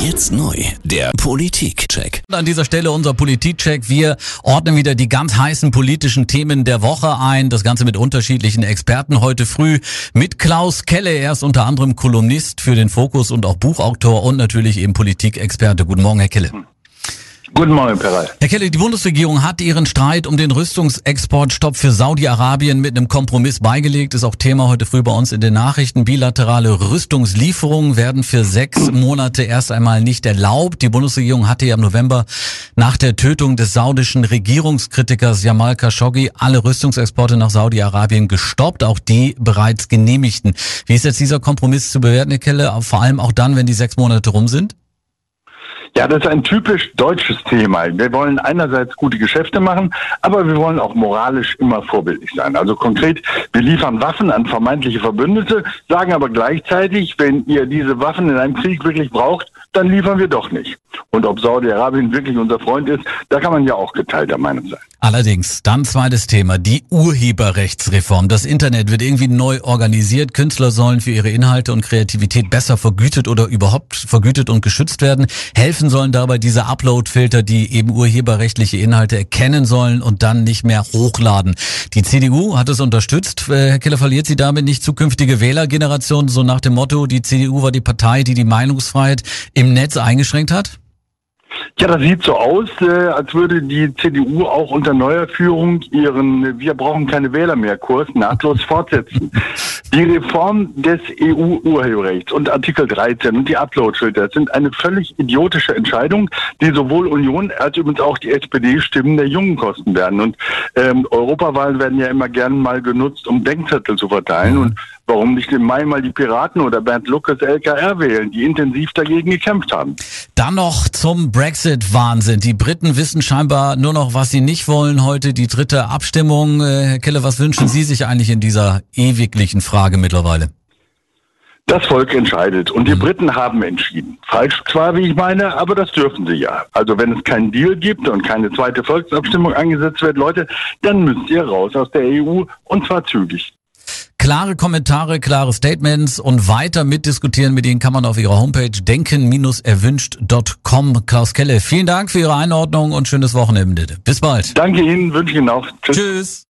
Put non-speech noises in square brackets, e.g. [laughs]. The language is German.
Jetzt neu, der Politikcheck. An dieser Stelle unser Politikcheck. Wir ordnen wieder die ganz heißen politischen Themen der Woche ein. Das Ganze mit unterschiedlichen Experten. Heute früh mit Klaus Kelle. Er ist unter anderem Kolumnist für den Fokus und auch Buchautor und natürlich eben Politikexperte. Guten Morgen, Herr Kelle. Guten Morgen, Peral. Herr Kelle, die Bundesregierung hat ihren Streit um den Rüstungsexportstopp für Saudi-Arabien mit einem Kompromiss beigelegt. Ist auch Thema heute früh bei uns in den Nachrichten. Bilaterale Rüstungslieferungen werden für sechs Monate erst einmal nicht erlaubt. Die Bundesregierung hatte ja im November nach der Tötung des saudischen Regierungskritikers Jamal Khashoggi alle Rüstungsexporte nach Saudi-Arabien gestoppt, auch die bereits genehmigten. Wie ist jetzt dieser Kompromiss zu bewerten, Herr Kelle? Vor allem auch dann, wenn die sechs Monate rum sind? Ja, das ist ein typisch deutsches Thema. Wir wollen einerseits gute Geschäfte machen, aber wir wollen auch moralisch immer vorbildlich sein. Also konkret, wir liefern Waffen an vermeintliche Verbündete, sagen aber gleichzeitig, wenn ihr diese Waffen in einem Krieg wirklich braucht, dann liefern wir doch nicht. Und ob Saudi-Arabien wirklich unser Freund ist, da kann man ja auch geteilter Meinung sein. Allerdings, dann zweites Thema, die Urheberrechtsreform. Das Internet wird irgendwie neu organisiert. Künstler sollen für ihre Inhalte und Kreativität besser vergütet oder überhaupt vergütet und geschützt werden. Helfen sollen dabei diese Upload-Filter, die eben urheberrechtliche Inhalte erkennen sollen und dann nicht mehr hochladen. Die CDU hat es unterstützt. Äh, Herr Keller, verliert sie damit nicht zukünftige Wählergenerationen? So nach dem Motto, die CDU war die Partei, die die Meinungsfreiheit im Netz eingeschränkt hat? Ja, das sieht so aus, äh, als würde die CDU auch unter neuer Führung ihren Wir brauchen keine Wähler mehr Kurs nahtlos fortsetzen. [laughs] Die Reform des EU-Urheberrechts und Artikel 13 und die Upload-Filter sind eine völlig idiotische Entscheidung, die sowohl Union als übrigens auch die SPD-Stimmen der Jungen kosten werden. Und ähm, Europawahlen werden ja immer gern mal genutzt, um Denkzettel zu verteilen. Und Warum nicht im Mai mal die Piraten oder Bernd Lucas LKR wählen, die intensiv dagegen gekämpft haben? Dann noch zum Brexit-Wahnsinn. Die Briten wissen scheinbar nur noch, was sie nicht wollen. Heute die dritte Abstimmung. Äh, Herr Kelle, was wünschen Sie sich eigentlich in dieser ewiglichen Frage mittlerweile? Das Volk entscheidet und die mhm. Briten haben entschieden. Falsch zwar, wie ich meine, aber das dürfen sie ja. Also wenn es keinen Deal gibt und keine zweite Volksabstimmung angesetzt wird, Leute, dann müsst ihr raus aus der EU und zwar zügig. Klare Kommentare, klare Statements und weiter mitdiskutieren mit Ihnen kann man auf Ihrer Homepage denken-erwünscht.com. Klaus Kelle, vielen Dank für Ihre Einordnung und schönes Wochenende. Bis bald. Danke Ihnen, wünsche Ihnen auch. Tschüss. Tschüss.